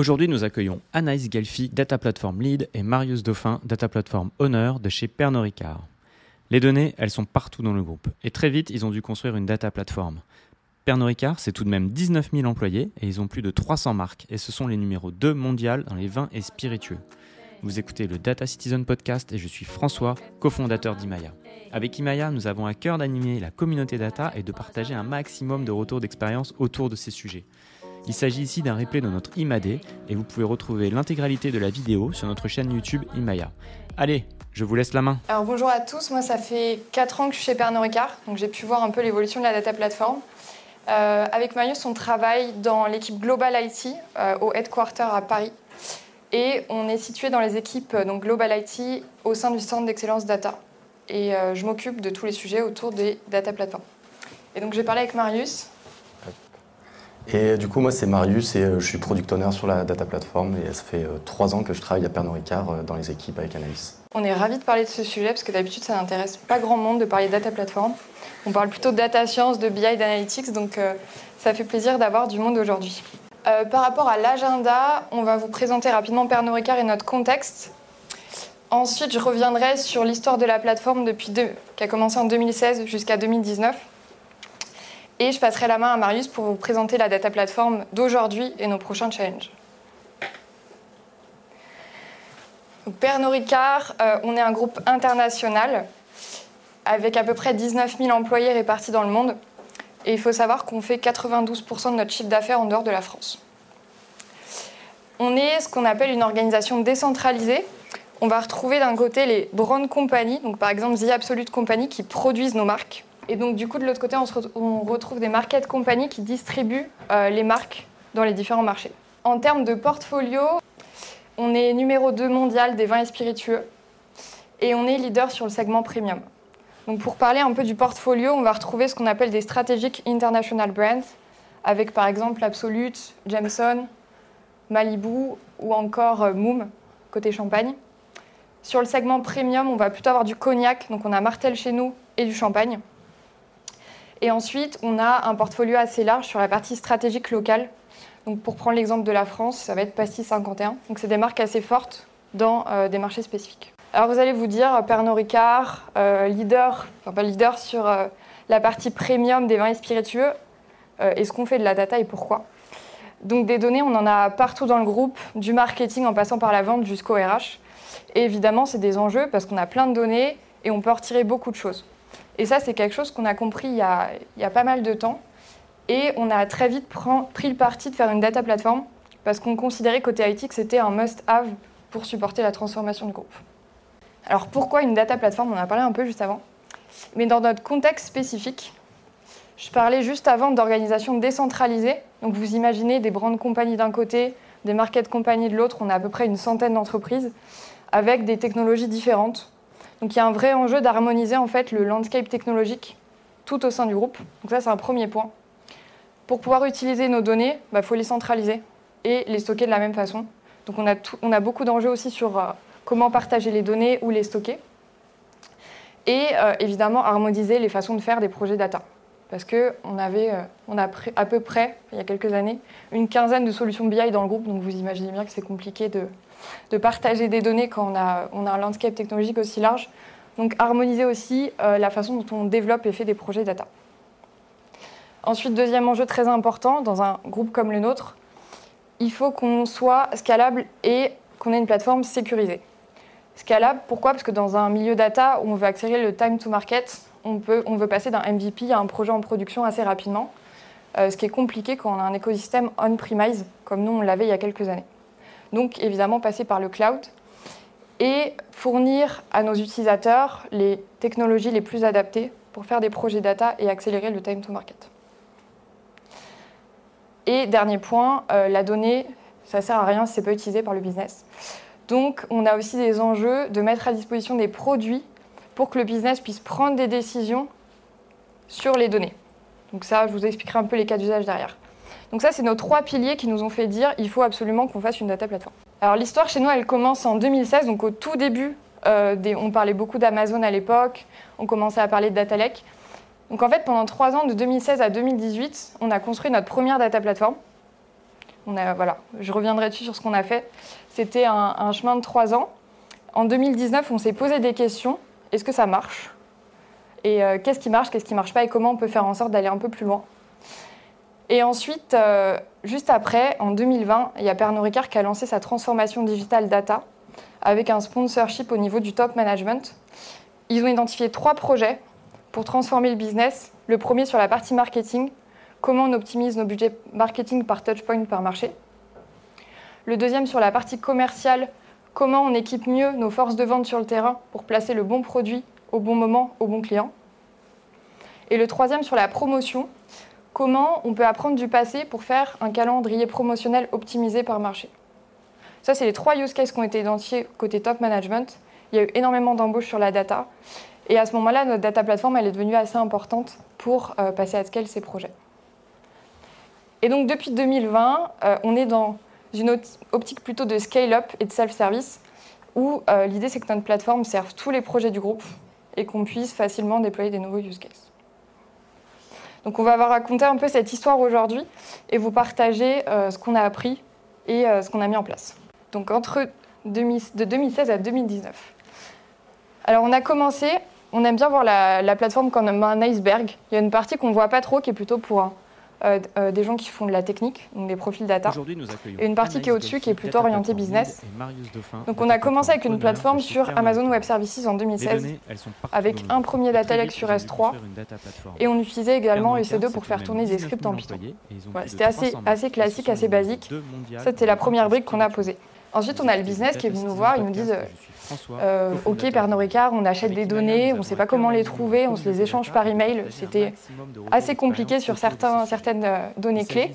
Aujourd'hui, nous accueillons Anaïs Gelfi, Data Platform Lead, et Marius Dauphin, Data Platform Owner de chez Pernod Ricard. Les données, elles sont partout dans le groupe. Et très vite, ils ont dû construire une data platform. Pernod Ricard, c'est tout de même 19 000 employés et ils ont plus de 300 marques. Et ce sont les numéros 2 mondiales dans les vins et spiritueux. Vous écoutez le Data Citizen Podcast et je suis François, cofondateur d'Imaya. Avec Imaya, nous avons à cœur d'animer la communauté data et de partager un maximum de retours d'expérience autour de ces sujets. Il s'agit ici d'un replay de notre IMAD et vous pouvez retrouver l'intégralité de la vidéo sur notre chaîne YouTube Imaya. Allez, je vous laisse la main. Alors bonjour à tous, moi ça fait 4 ans que je suis chez Pernod Ricard, donc j'ai pu voir un peu l'évolution de la data platform. Euh, avec Marius, on travaille dans l'équipe Global IT euh, au headquarter à Paris. Et on est situé dans les équipes euh, donc Global IT au sein du centre d'excellence data. Et je m'occupe de tous les sujets autour des data platforms. Et donc j'ai parlé avec Marius. Et du coup, moi, c'est Marius et je suis product owner sur la data platform. Et ça fait trois ans que je travaille à Pernod Ricard dans les équipes avec Analyse. On est ravis de parler de ce sujet parce que d'habitude, ça n'intéresse pas grand monde de parler de data platform. On parle plutôt de data science, de BI, d'analytics, donc euh, ça fait plaisir d'avoir du monde aujourd'hui. Euh, par rapport à l'agenda, on va vous présenter rapidement Pernod Ricard et notre contexte. Ensuite, je reviendrai sur l'histoire de la plateforme depuis qui a commencé en 2016 jusqu'à 2019. Et je passerai la main à Marius pour vous présenter la data platform d'aujourd'hui et nos prochains challenges. Donc, Pernod Ricard, euh, on est un groupe international avec à peu près 19 000 employés répartis dans le monde. Et il faut savoir qu'on fait 92% de notre chiffre d'affaires en dehors de la France. On est ce qu'on appelle une organisation décentralisée. On va retrouver d'un côté les brand companies, donc par exemple The Absolute Company, qui produisent nos marques. Et donc du coup, de l'autre côté, on, retrouve des market companies qui distribuent euh, les marques dans les différents marchés. En termes de portfolio, on est numéro 2 mondial des vins et spiritueux et on est leader sur le segment premium. Donc pour parler un peu du portfolio, on va retrouver ce qu'on appelle des strategic international brands, avec par exemple Absolute, Jameson, Malibu ou encore euh, Moom, côté champagne. Sur le segment premium, on va plutôt avoir du cognac, donc on a Martel chez nous et du champagne. Et ensuite, on a un portfolio assez large sur la partie stratégique locale. Donc pour prendre l'exemple de la France, ça va être Pastis 51. Donc c'est des marques assez fortes dans euh, des marchés spécifiques. Alors vous allez vous dire, Pernod Ricard, euh, leader, leader sur euh, la partie premium des vins et spiritueux, euh, est-ce qu'on fait de la data et pourquoi? Donc des données, on en a partout dans le groupe, du marketing en passant par la vente jusqu'au RH. Et évidemment, c'est des enjeux parce qu'on a plein de données et on peut en retirer beaucoup de choses. Et ça, c'est quelque chose qu'on a compris il y a, pas mal de temps. Et on a très vite pris le parti de faire une data platform parce qu'on considérait côté IT c'était un must-have pour supporter la transformation du groupe. Alors pourquoi une data platform On en a parlé un peu juste avant. Mais dans notre contexte spécifique, je parlais juste avant d'organisation décentralisée. Donc vous imaginez des grandes compagnies d'un côté, des market companies de l'autre. On a à peu près une centaine d'entreprises avec des technologies différentes. Donc il y a un vrai enjeu d'harmoniser en fait le landscape technologique tout au sein du groupe. Donc ça c'est un premier point. Pour pouvoir utiliser nos données, il bah, faut les centraliser et les stocker de la même façon. Donc on a, beaucoup d'enjeux aussi sur euh, comment partager les données ou les stocker. Et euh, évidemment, harmoniser les façons de faire des projets data. Parce qu'on avait, euh, on a à peu près, il y a quelques années, une quinzaine de solutions BI dans le groupe. Donc vous imaginez bien que c'est compliqué de, de, partager des données quand on a, un landscape technologique aussi large. Donc harmoniser aussi euh, la façon dont on développe et fait des projets data. Ensuite, deuxième enjeu très important, dans un groupe comme le nôtre, il faut qu'on soit scalable et qu'on ait une plateforme sécurisée. Scalable, pourquoi? Parce que dans un milieu data où on veut accélérer le time to market, on veut passer d'un MVP à un projet en production assez rapidement, euh, ce qui est compliqué quand on a un écosystème on-premise, comme nous on l'avait il y a quelques années. Donc évidemment passer par le cloud et fournir à nos utilisateurs les technologies les plus adaptées pour faire des projets data et accélérer le time to market. Et dernier point, euh, la donnée, ça ne sert à rien si ce n'est pas utilisé par le business. Donc, on a aussi des enjeux de mettre à disposition des produits pour que le business puisse prendre des décisions sur les données. Donc ça, je vous expliquerai un peu les cas d'usage derrière. Donc ça, c'est nos trois piliers qui nous ont fait dire il faut absolument qu'on fasse une data platform. Alors l'histoire chez nous, elle commence en 2016, donc au tout début, euh, on parlait beaucoup d'Amazon à l'époque, on commençait à parler de data. Donc en fait, pendant trois ans, de 2016 à 2018, on a construit notre première data a, voilà, je reviendrai dessus sur ce qu'on a fait. C'était un, chemin de trois ans. En 2019, on s'est posé des questions. Est-ce que ça marche? Et euh, qu'est-ce qui marche, qu'est-ce qui marche pas? Et comment on peut faire en sorte d'aller un peu plus loin? Et ensuite, euh, juste après, en 2020, il y a Pernod Ricard qui a lancé sa transformation digitale data avec un sponsorship au niveau du top management. Ils ont identifié trois projets pour transformer le business. Le premier sur la partie marketing, comment on optimise nos budgets marketing par touchpoint par marché. Le deuxième sur la partie commerciale, comment on équipe mieux nos forces de vente sur le terrain pour placer le bon produit au bon moment au bon client. Et le troisième sur la promotion, comment on peut apprendre du passé pour faire un calendrier promotionnel optimisé par marché. Ça, c'est les trois use cases qui ont été identifiés côté top management. Il y a eu énormément d'embauches sur la data. Et à ce moment-là, notre data platform, elle est devenue assez importante pour euh, passer à scale ces projets. Et donc, depuis 2020, euh, on est dans une optique plutôt de scale-up et de self-service, où euh, l'idée, c'est que notre plateforme serve tous les projets du groupe et qu'on puisse facilement déployer des nouveaux use cases. Donc, on va raconter un peu cette histoire aujourd'hui et vous partager ce qu'on a appris et ce qu'on a mis en place. Donc, entre de 2016 à 2019. Alors on a commencé, on aime bien voir la, plateforme comme un iceberg. Il y a une partie qu'on ne voit pas trop qui est plutôt pour euh, euh, des gens qui font de la technique, donc des profils data. et une partie qui est au-dessus qui est plutôt orientée business. Donc on a commencé avec une plateforme sur Amazon Web Services en 2016 avec un premier data lake sur S3 et on utilisait également EC2 pour faire tourner des scripts en Python. C'était assez, assez classique, assez basique. C'était la première brique qu'on a posée. Ensuite, on a le business qui est venu nous voir, ils nous disent euh, Ok, Pernod Ricard, on achète des données, on ne sait pas comment les trouver, on se les échange par email. C'était assez compliqué sur certains, certaines euh, données clés.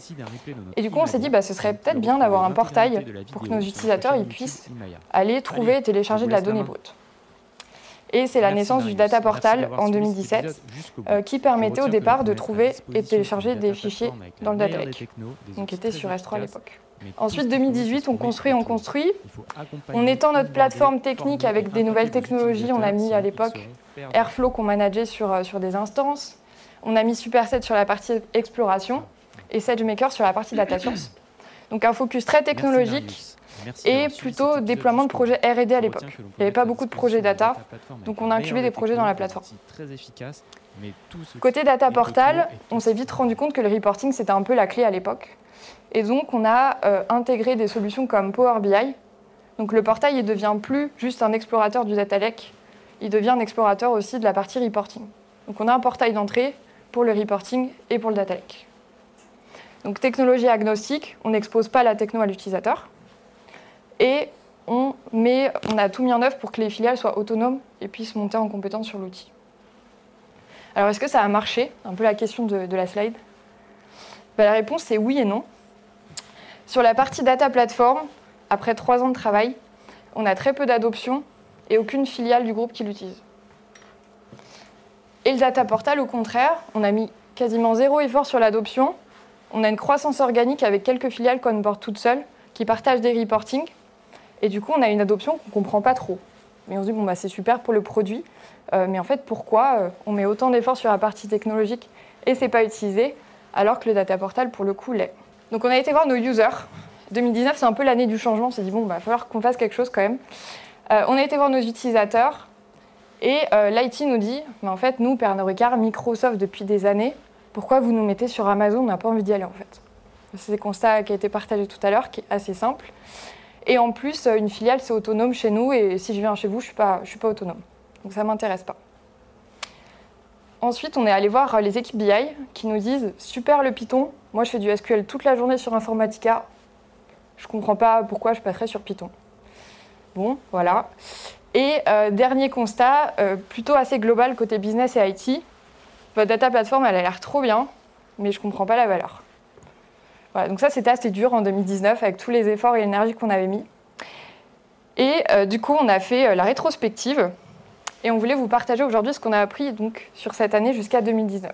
Et du coup, on s'est dit bah, ce serait peut-être bien d'avoir un portail pour que nos utilisateurs ils puissent aller trouver et télécharger de la donnée brute. Et c'est la naissance du Data Portal en 2017 euh, qui permettait au départ de trouver et de télécharger des fichiers dans le Data Lake, donc qui était sur S3 à l'époque. Ensuite, 2018, on construit, on construit. On étend notre plateforme technique avec des nouvelles technologies. On a mis à l'époque Airflow qu'on manageait sur, euh, sur des instances. On a mis Superset sur la partie exploration et SageMaker sur la partie data science. Donc un focus très technologique et plutôt déploiement de projets R&D à l'époque. Il n'y avait pas beaucoup de projets data, donc on a incubé des projets dans la plateforme. Côté data portal, on s'est vite rendu compte que le reporting c'était un peu la clé à l'époque. Et donc, on a euh, intégré des solutions comme Power BI. Donc, le portail ne devient plus juste un explorateur du data lake, il devient un explorateur aussi de la partie reporting. Donc, on a un portail d'entrée pour le reporting et pour le data lake. Donc, technologie agnostique, on n'expose pas la techno à l'utilisateur. Et on, a tout mis en œuvre pour que les filiales soient autonomes et puissent monter en compétence sur l'outil. Alors, est-ce que ça a marché? Un peu la question de, la slide. Ben, la réponse, c'est oui et non. Sur la partie data platform, après trois ans de travail, on a très peu d'adoption et aucune filiale du groupe qui l'utilise. Et le data portal, au contraire, on a mis quasiment zéro effort sur l'adoption. On a une croissance organique avec quelques filiales qu'on board toutes seules, qui partagent des reportings. Et du coup, on a une adoption qu'on ne comprend pas trop. Mais on se dit, bon, bah, c'est super pour le produit. Euh, mais en fait, pourquoi euh, on met autant d'efforts sur la partie technologique et c'est pas utilisé, alors que le data portal, pour le coup, l'est donc on a été voir nos users. 2019, c'est un peu l'année du changement. On s'est dit, bon, il va falloir qu'on fasse quelque chose quand même. Euh, on a été voir nos utilisateurs. Et euh, l'IT nous dit, mais en fait, nous, Pernod Ricard, Microsoft depuis des années, pourquoi vous nous mettez sur Amazon? On n'a pas envie d'y aller en fait. C'est le constat qui a été partagé tout à l'heure, qui est assez simple. Et en plus, une filiale, c'est autonome chez nous, et si je viens chez vous, je ne suis, pas, suis pas autonome. Donc ça ne m'intéresse pas. Ensuite, on est allé voir les équipes BI qui nous disent Super le Python, moi je fais du SQL toute la journée sur Informatica, je comprends pas pourquoi je passerais sur Python. Bon, voilà. Et euh, dernier constat, euh, plutôt assez global côté business et IT. Votre data platform, elle a l'air trop bien, mais je comprends pas la valeur. Voilà, donc ça c'était assez dur en 2019 avec tous les efforts et l'énergie qu'on avait mis. Et euh, du coup, on a fait la rétrospective et on voulait vous partager aujourd'hui ce qu'on a appris donc, sur cette année jusqu'à 2019.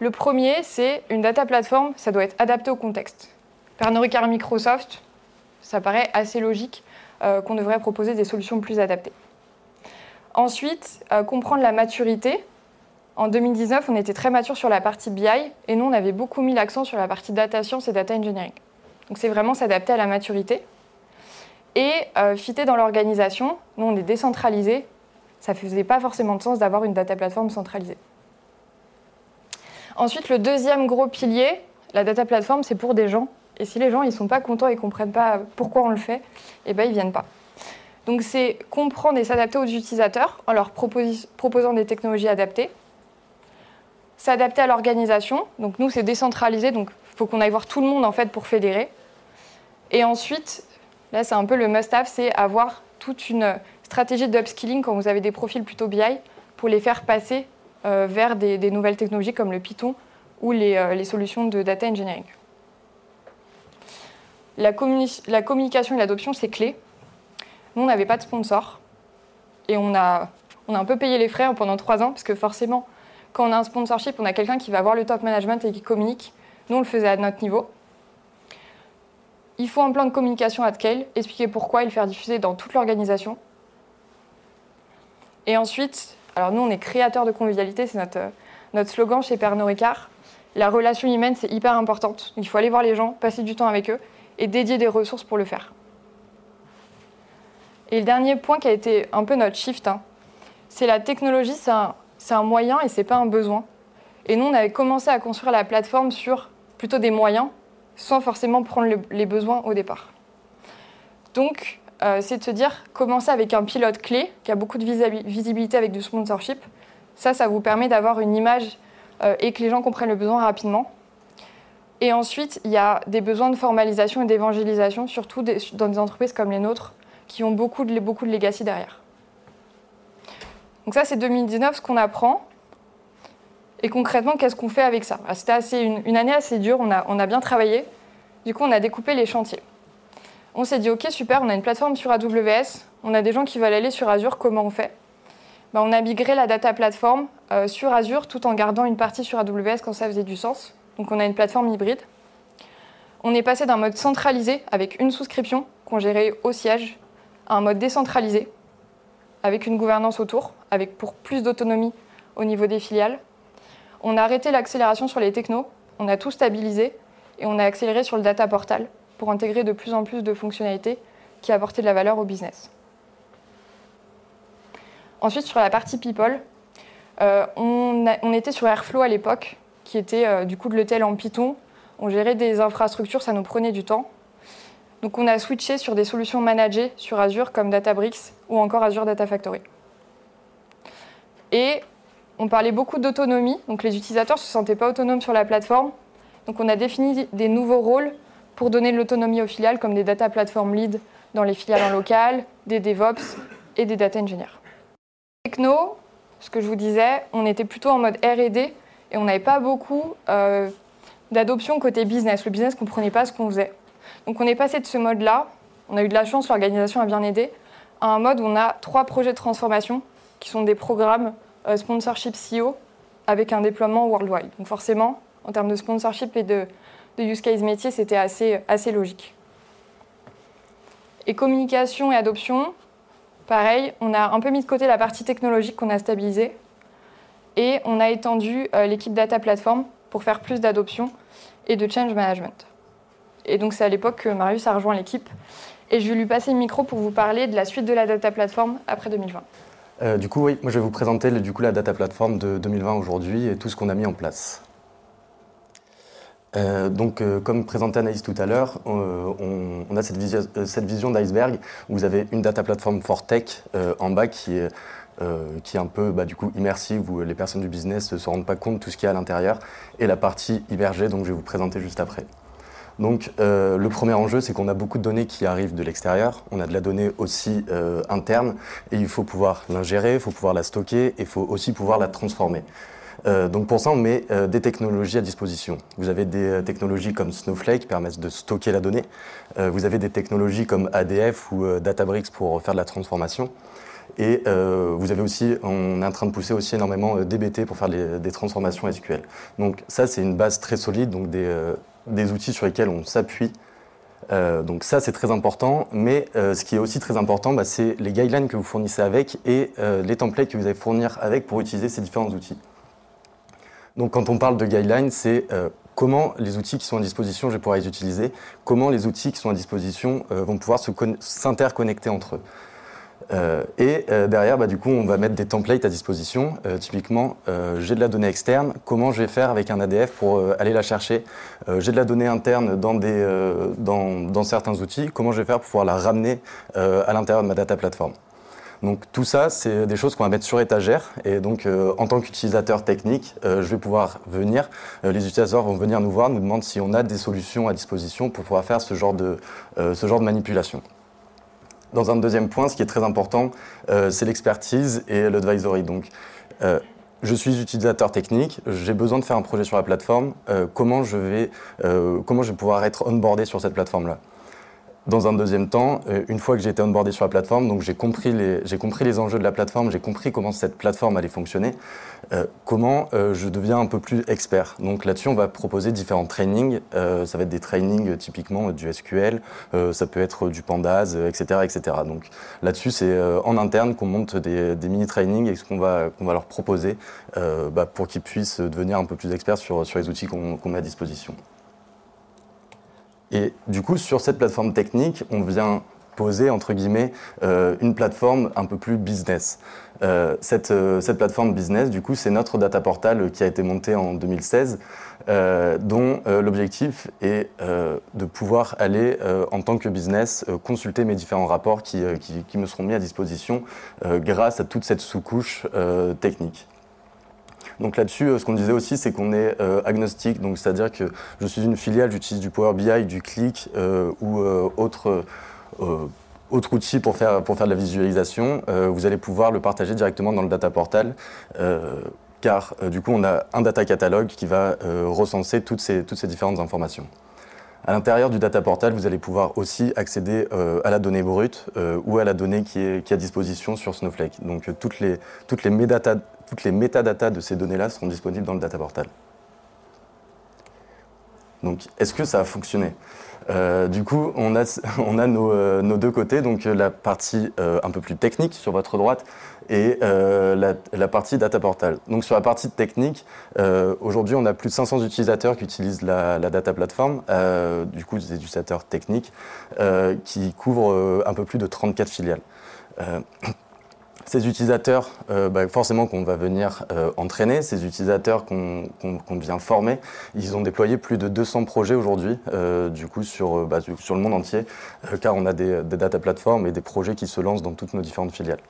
Le premier, c'est une data platform, ça doit être adapté au contexte. Pernod Ricard Microsoft, ça paraît assez logique euh, qu'on devrait proposer des solutions plus adaptées. Ensuite, euh, comprendre la maturité. En 2019, on était très mature sur la partie BI et nous, on avait beaucoup mis l'accent sur la partie data science et data engineering. Donc c'est vraiment s'adapter à la maturité. Et euh, fitter dans l'organisation, nous on est décentralisé, ça ne faisait pas forcément de sens d'avoir une data platform centralisée. Ensuite, le deuxième gros pilier, la data platform, c'est pour des gens. Et si les gens ne sont pas contents et ne comprennent pas pourquoi on le fait, eh ben, ils ne viennent pas. Donc c'est comprendre et s'adapter aux utilisateurs en leur proposant des technologies adaptées. S'adapter à l'organisation. Donc nous, c'est décentralisé, donc il faut qu'on aille voir tout le monde en fait pour fédérer. Et ensuite, là c'est un peu le must-have, c'est avoir toute une stratégie d'upskilling quand vous avez des profils plutôt BI pour les faire passer vers des, nouvelles technologies comme le Python ou les, euh, solutions de data engineering. La, communication et l'adoption, c'est clé. Nous, on n'avait pas de sponsor. Et on a, on a un peu payé les frais pendant trois ans, parce que forcément, quand on a un sponsorship, on a quelqu'un qui va voir le top management et qui communique. Nous, on le faisait à notre niveau. Il faut un plan de communication à scale, expliquer pourquoi et le faire diffuser dans toute l'organisation. Et ensuite, alors nous, on est créateurs de convivialité, c'est notre, notre slogan chez Pernod Ricard. La relation humaine, c'est hyper importante. Il faut aller voir les gens, passer du temps avec eux et dédier des ressources pour le faire. Et le dernier point qui a été un peu notre shift, hein, c'est la technologie, c'est un, moyen et c'est pas un besoin. Et nous, on avait commencé à construire la plateforme sur plutôt des moyens, sans forcément prendre les besoins au départ. Donc, euh, c'est de se dire, commencer avec un pilote clé qui a beaucoup de visibilité avec du sponsorship. Ça, ça vous permet d'avoir une image euh, et que les gens comprennent le besoin rapidement. Et ensuite, il y a des besoins de formalisation et d'évangélisation, surtout dans des entreprises comme les nôtres, qui ont beaucoup de, beaucoup de legacy derrière. Donc ça, c'est 2019, ce qu'on apprend. Et concrètement, qu'est-ce qu'on fait avec ça? C'était assez, une, année assez dure, on a, on a bien travaillé. Du coup, on a découpé les chantiers. On s'est dit, OK, super, on a une plateforme sur AWS, on a des gens qui veulent aller sur Azure, comment on fait? Ben, On a migré la data platform euh, sur Azure tout en gardant une partie sur AWS quand ça faisait du sens. Donc on a une plateforme hybride. On est passé d'un mode centralisé avec une souscription qu'on gérait au siège un mode décentralisé, avec une gouvernance autour, avec pour plus d'autonomie au niveau des filiales. On a arrêté l'accélération sur les technos, on a tout stabilisé et on a accéléré sur le data portal pour intégrer de plus en plus de fonctionnalités qui apportaient de la valeur au business. Ensuite, sur la partie people, euh, on, était sur Airflow à l'époque, qui était euh, du coup de l'hôtel en Python. On gérait des infrastructures, ça nous prenait du temps. Donc on a switché sur des solutions managées sur Azure comme Databricks ou encore Azure Data Factory. Et on parlait beaucoup d'autonomie, donc les utilisateurs ne se sentaient pas autonomes sur la plateforme. Donc on a défini des nouveaux rôles pour donner de l'autonomie aux filiales comme des data platform lead dans les filiales en local, des DevOps et des data engineers. Techno, ce que je vous disais, on était plutôt en mode R&D et on n'avait pas beaucoup euh, d'adoption côté business. Le business ne comprenait pas ce qu'on faisait. Donc on est passé de ce mode-là, on a eu de la chance, l'organisation a bien aidé, à un mode où on a trois projets de transformation qui sont des programmes euh, sponsorship CEO avec un déploiement worldwide. Donc forcément, en termes de sponsorship et de, use case métier, c'était assez, assez logique. Et communication et adoption, pareil, on a un peu mis de côté la partie technologique qu'on a stabilisée et on a étendu euh, l'équipe data platform pour faire plus d'adoption et de change management. Et donc c'est à l'époque que Marius a rejoint l'équipe. Et je vais lui passer le micro pour vous parler de la suite de la data platform après 2020. Euh, du coup, oui, moi je vais vous présenter du coup, la data platform de 2020 aujourd'hui et tout ce qu'on a mis en place. Euh, donc, euh, comme présenté Anaïs tout à l'heure, on, a cette, cette vision d'iceberg où vous avez une data platform for tech en bas qui est, qui est un peu bah, du coup immersive où les personnes du business ne se rendent pas compte de tout ce qu'il y a à l'intérieur et la partie immergée, donc je vais vous présenter juste après. Donc euh, le premier enjeu, c'est qu'on a beaucoup de données qui arrivent de l'extérieur, on a de la donnée aussi euh, interne, et il faut pouvoir l'ingérer, il faut pouvoir la stocker, et il faut aussi pouvoir la transformer. Euh, donc pour ça, on met des technologies à disposition. Vous avez des technologies comme Snowflake qui permettent de stocker la donnée. vous avez des technologies comme ADF ou Databricks pour faire de la transformation. Et vous avez aussi, on est en train de pousser aussi énormément DBT pour faire des transformations SQL. Donc ça, c'est une base très solide, donc des, outils sur lesquels on s'appuie. Euh, donc ça, c'est très important. Mais euh, ce qui est aussi très important, bah, c'est les guidelines que vous fournissez avec et euh, les templates que vous allez fournir avec pour utiliser ces différents outils. Donc quand on parle de guidelines, c'est comment les outils qui sont à disposition, je vais pouvoir les utiliser, comment les outils qui sont à disposition vont pouvoir s'interconnecter entre eux. Euh, et euh, derrière, bah, du coup, on va mettre des templates à disposition. Euh, typiquement, j'ai de la donnée externe. Comment je vais faire avec un ADF pour aller la chercher? J'ai de la donnée interne dans, des, dans, dans, certains outils. Comment je vais faire pour pouvoir la ramener à l'intérieur de ma data platform donc tout ça, c'est des choses qu'on va mettre sur étagère. Et donc, en tant qu'utilisateur technique, je vais pouvoir venir, les utilisateurs vont venir nous voir, nous demander si on a des solutions à disposition pour pouvoir faire ce genre de, manipulation. Dans un deuxième point, ce qui est très important, euh, c'est l'expertise et l'advisory. Donc, euh, je suis utilisateur technique, j'ai besoin de faire un projet sur la plateforme. Euh, comment, je vais, comment je vais pouvoir être onboardé sur cette plateforme-là? Dans un deuxième temps, euh, une fois que j'ai été onboardé sur la plateforme, donc j'ai compris, les, compris les enjeux de la plateforme, j'ai compris comment cette plateforme allait fonctionner, euh, comment euh, je deviens un peu plus expert. Donc là-dessus, on va proposer différents trainings. ça va être des trainings typiquement du SQL, ça peut être du Pandas, etc., etc. Donc là-dessus, c'est en interne qu'on monte des, mini-trainings et ce qu'on va, qu'on va leur proposer bah, pour qu'ils puissent devenir un peu plus experts sur, sur les outils qu'on met à disposition. Et du coup, sur cette plateforme technique, on vient poser, entre guillemets, euh, une plateforme un peu plus business. Euh, cette, euh, cette, plateforme business, du coup, c'est notre data portal qui a été monté en 2016, dont l'objectif est de pouvoir aller, en tant que business, consulter mes différents rapports qui, qui, me seront mis à disposition grâce à toute cette sous-couche technique. Donc là-dessus, euh, ce qu'on disait aussi, c'est qu'on est euh, agnostique, donc c'est-à-dire que je suis une filiale, j'utilise du Power BI, du Click euh, ou autre outil pour faire, pour faire de la visualisation, vous allez pouvoir le partager directement dans le data portal. car du coup, on a un data catalogue qui va recenser toutes ces, toutes ces différentes informations. À l'intérieur du data portal, vous allez pouvoir aussi accéder à la donnée brute ou à la donnée qui est, qui est, à disposition sur Snowflake. Donc toutes les, toutes les médatas toutes les métadatas de ces données-là seront disponibles dans le data portal. Donc, est-ce que ça a fonctionné? Euh, du coup, on a, euh, nos, deux côtés, donc euh, la partie un peu plus technique sur votre droite et la, la, partie data portal. Donc sur la partie technique, aujourd'hui on a plus de 500 utilisateurs qui utilisent la, la data platform, du coup des utilisateurs techniques, qui couvrent un peu plus de 34 filiales. Ces utilisateurs, euh, bah, forcément qu'on va venir euh, entraîner, ces utilisateurs qu'on vient former, ils ont déployé plus de 200 projets aujourd'hui, euh, du coup sur, bah, sur le monde entier, car on a des, data platforms et des projets qui se lancent dans toutes nos différentes filiales.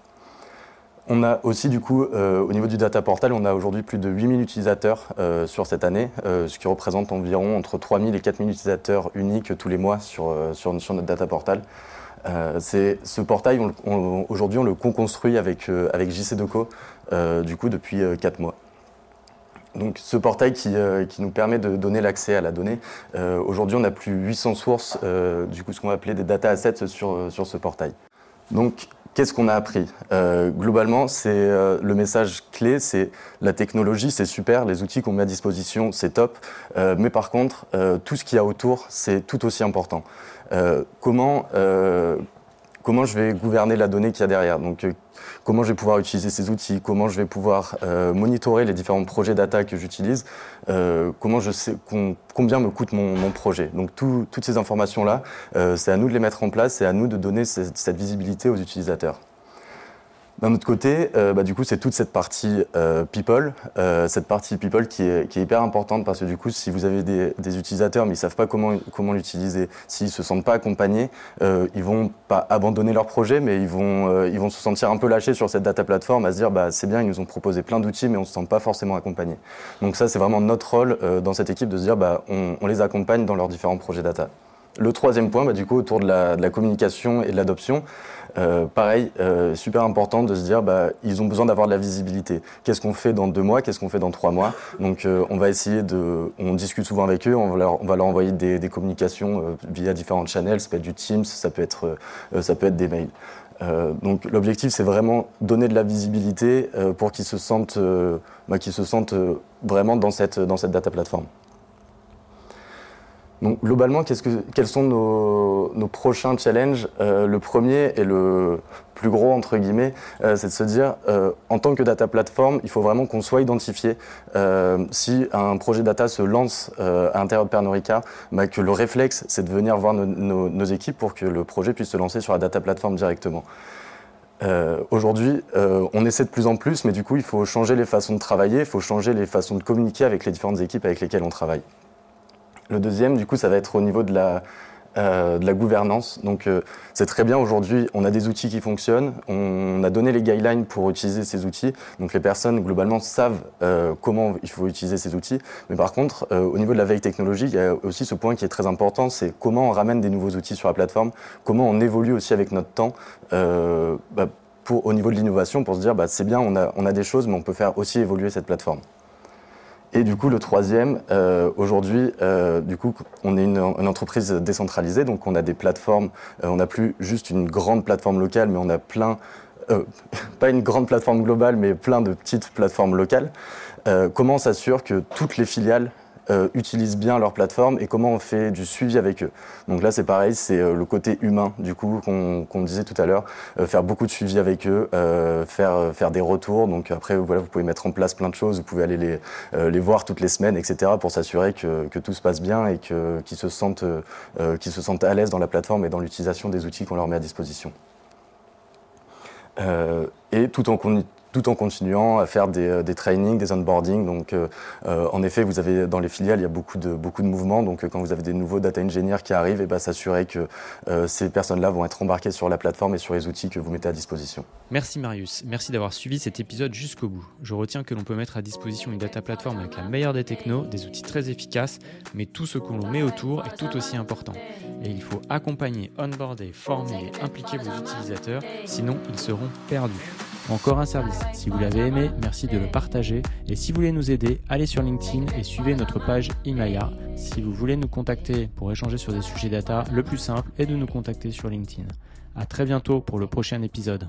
On a aussi du coup au niveau du data portal, on a aujourd'hui plus de 8000 utilisateurs sur cette année, ce qui représente environ entre 3000 et 4000 utilisateurs uniques tous les mois sur, sur, sur notre data portal. Euh, ce portail, aujourd'hui, on le co-construit avec, euh, avec JC euh, du coup, depuis 4 mois. Donc ce portail qui, nous permet de donner l'accès à la donnée, aujourd'hui on a plus 800 sources, du coup ce qu'on va appeler des data assets sur, ce portail. Qu'est-ce qu'on a appris? Globalement, c'est le message clé, c'est la technologie, c'est super, les outils qu'on met à disposition, c'est top, mais par contre, tout ce qu'il y a autour, c'est tout aussi important. Euh, comment, euh, comment je vais gouverner la donnée qu'il y a derrière. Donc, euh, comment je vais pouvoir utiliser ces outils, comment je vais pouvoir monitorer les différents projets data que j'utilise, comment je sais combien me coûte mon, projet. Donc, toutes ces informations-là, c'est à nous de les mettre en place, c'est à nous de donner cette visibilité aux utilisateurs. D'un autre côté, euh, bah, du coup, c'est toute cette partie euh, people, euh, cette partie people qui est, qui est, hyper importante parce que du coup, si vous avez des, des utilisateurs mais ils savent pas comment comment l'utiliser, s'ils se sentent pas accompagnés, ils vont pas abandonner leur projet, mais ils vont ils vont se sentir un peu lâchés sur cette data platform à se dire bah c'est bien, ils nous ont proposé plein d'outils, mais on se sent pas forcément accompagnés. Donc ça, c'est vraiment notre rôle dans cette équipe de se dire bah on, on les accompagne dans leurs différents projets data. Le troisième point, bah, du coup, autour de la, de la communication et de l'adoption, euh, pareil, euh, super important de se dire, bah, ils ont besoin d'avoir de la visibilité. Qu'est-ce qu'on fait dans deux mois? Qu'est-ce qu'on fait dans trois mois? Donc, euh, on va essayer de, on discute souvent avec eux, on va leur, envoyer des, communications euh, via différentes channels. Ça peut être du Teams, ça peut être, ça peut être des mails. donc, l'objectif, c'est vraiment donner de la visibilité pour qu'ils se sentent, bah, qu'ils se sentent vraiment dans cette, dans cette data plateforme. Donc globalement, que, quels sont nos, prochains challenges? Euh, Le premier et le plus gros, entre guillemets, euh, c'est de se dire, euh, en tant que data platform, il faut vraiment qu'on soit identifié. si un projet data se lance à l'intérieur de Pernod Ricard, bah, que le réflexe, c'est de venir voir nos, équipes pour que le projet puisse se lancer sur la data platform directement. Aujourd'hui, on essaie de plus en plus, mais du coup, il faut changer les façons de travailler, il faut changer les façons de communiquer avec les différentes équipes avec lesquelles on travaille. Le deuxième, du coup, ça va être au niveau de la, euh, gouvernance. Donc, euh, c'est très bien aujourd'hui, on a des outils qui fonctionnent, on a donné les guidelines pour utiliser ces outils. Donc, les personnes, globalement, savent euh, comment il faut utiliser ces outils. Mais par contre, au niveau de la veille technologique, il y a aussi ce point qui est très important, c'est comment on ramène des nouveaux outils sur la plateforme, comment on évolue aussi avec notre temps. Bah, au niveau de l'innovation, pour se dire, bah, c'est bien, on a des choses, mais on peut faire aussi évoluer cette plateforme. Et du coup, le troisième, euh, aujourd'hui, euh, du coup, on est une, entreprise décentralisée, donc on a des plateformes. Euh, on n'a plus juste une grande plateforme locale, mais on a plein, pas une grande plateforme globale, mais plein de petites plateformes locales. comment on s'assure que toutes les filiales euh, utilisent bien leur plateforme et comment on fait du suivi avec eux. Donc là, c'est pareil, c'est euh, le côté humain, du coup, qu'on disait tout à l'heure, euh, faire beaucoup de suivi avec eux, faire, faire des retours. Donc après, voilà, vous pouvez mettre en place plein de choses, vous pouvez aller les, les voir toutes les semaines, etc., pour s'assurer que, que, tout se passe bien et qu'ils se, sentent, se sentent à l'aise dans la plateforme et dans l'utilisation des outils qu'on leur met à disposition. et tout en, tout en continuant à faire des, euh, des trainings, des onboarding. Donc, euh, euh, en effet, vous avez dans les filiales, il y a beaucoup de, beaucoup de mouvements. Donc, quand vous avez des nouveaux data engineers qui arrivent, et eh ben, s'assurer que ces personnes-là vont être embarquées sur la plateforme et sur les outils que vous mettez à disposition. Merci Marius. Merci d'avoir suivi cet épisode jusqu'au bout. Je retiens que l'on peut mettre à disposition une data plateforme avec la meilleure des technos, des outils très efficaces, mais tout ce qu'on met autour est tout aussi important. Et il faut accompagner, onboarder, former et impliquer vos utilisateurs, sinon ils seront perdus. Encore un service. Si vous l'avez aimé, merci de le partager. Et si vous voulez nous aider, allez sur LinkedIn et suivez notre page Imaya. Si vous voulez nous contacter pour échanger sur des sujets data, le plus simple est de nous contacter sur LinkedIn. À très bientôt pour le prochain épisode.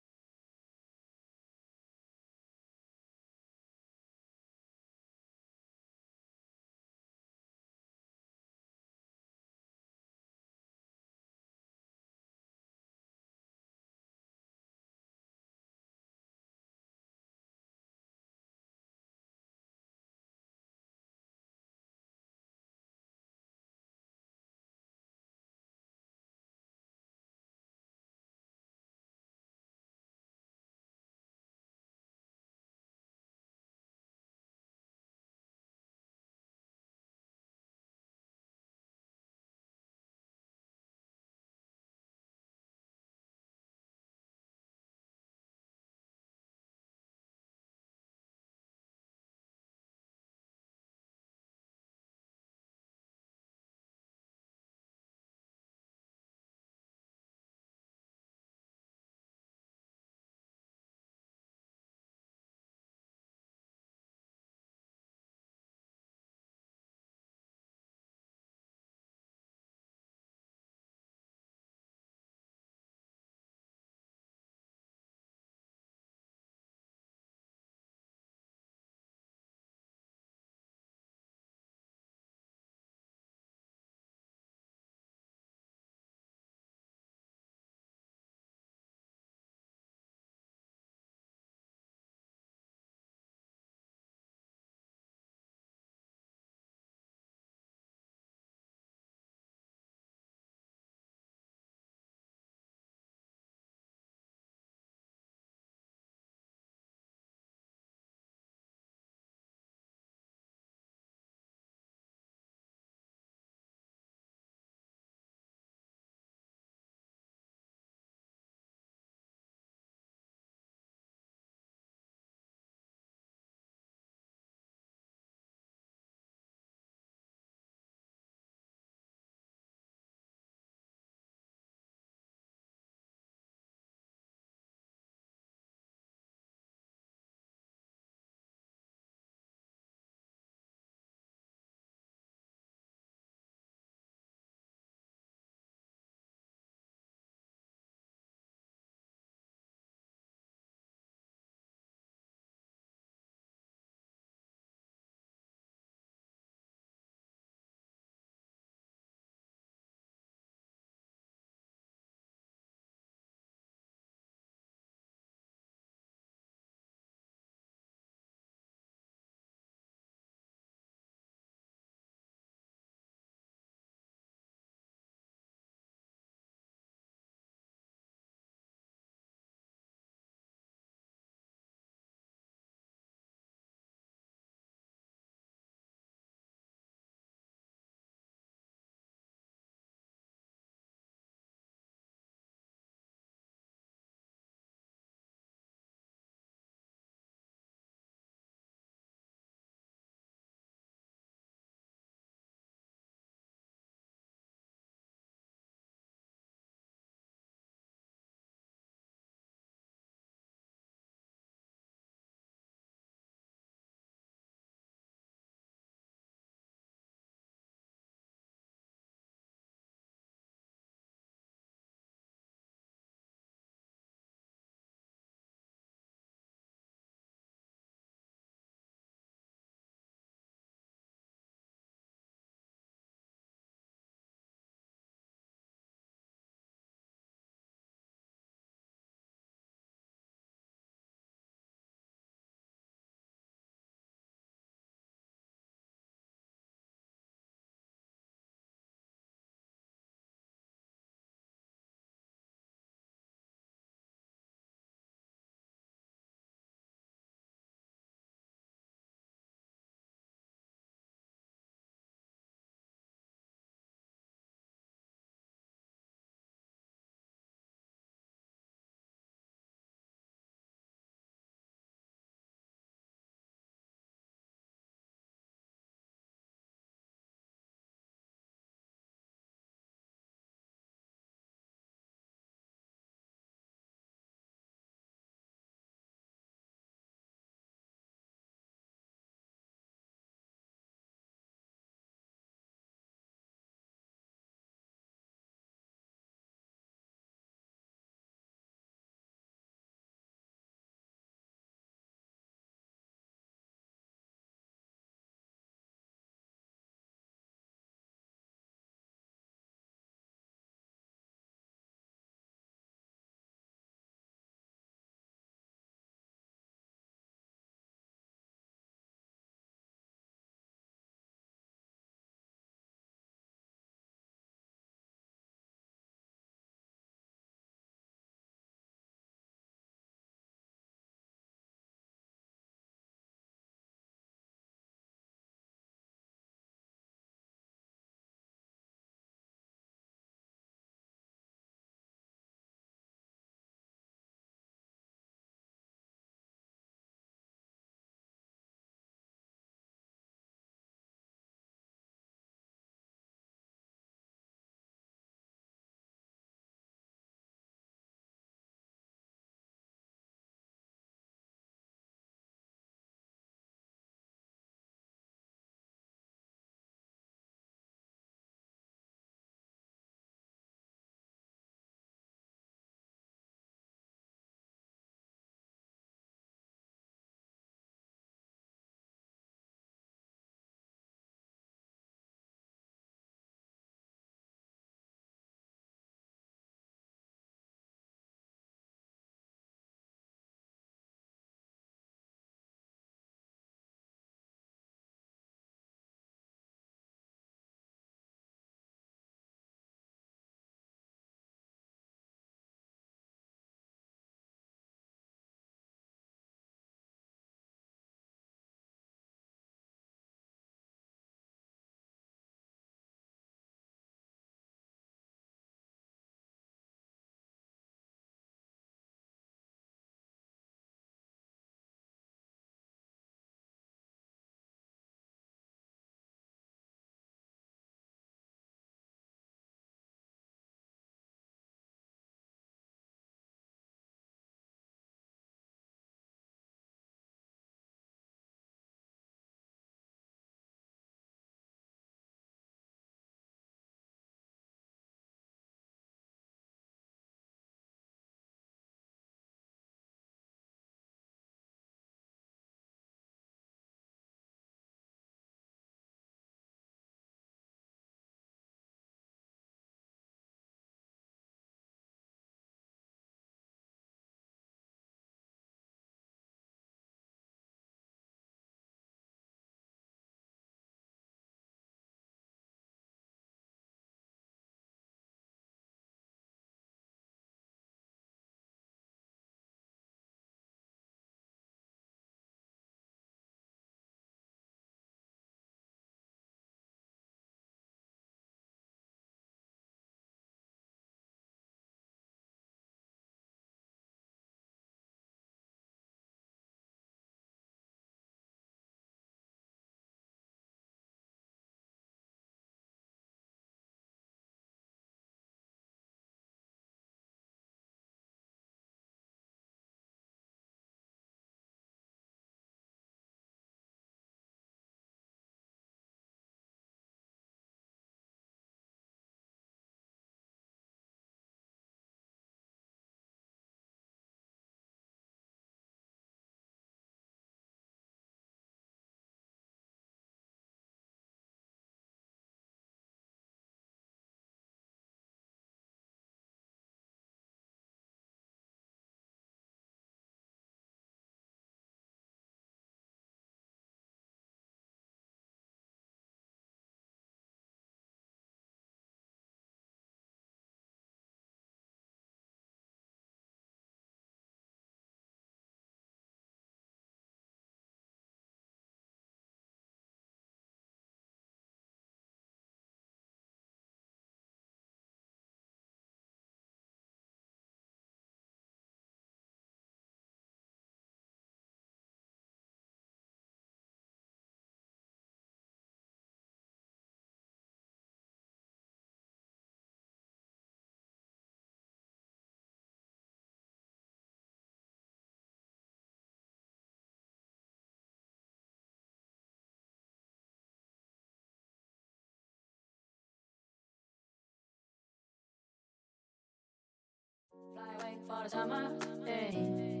for the summer, hey.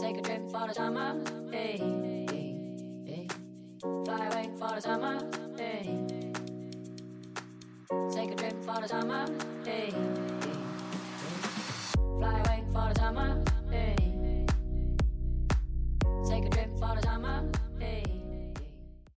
Take a trip for the summer, hey. hey. Fly away for the summer, hey. Take a trip for the summer, hey. hey. Fly away for the summer.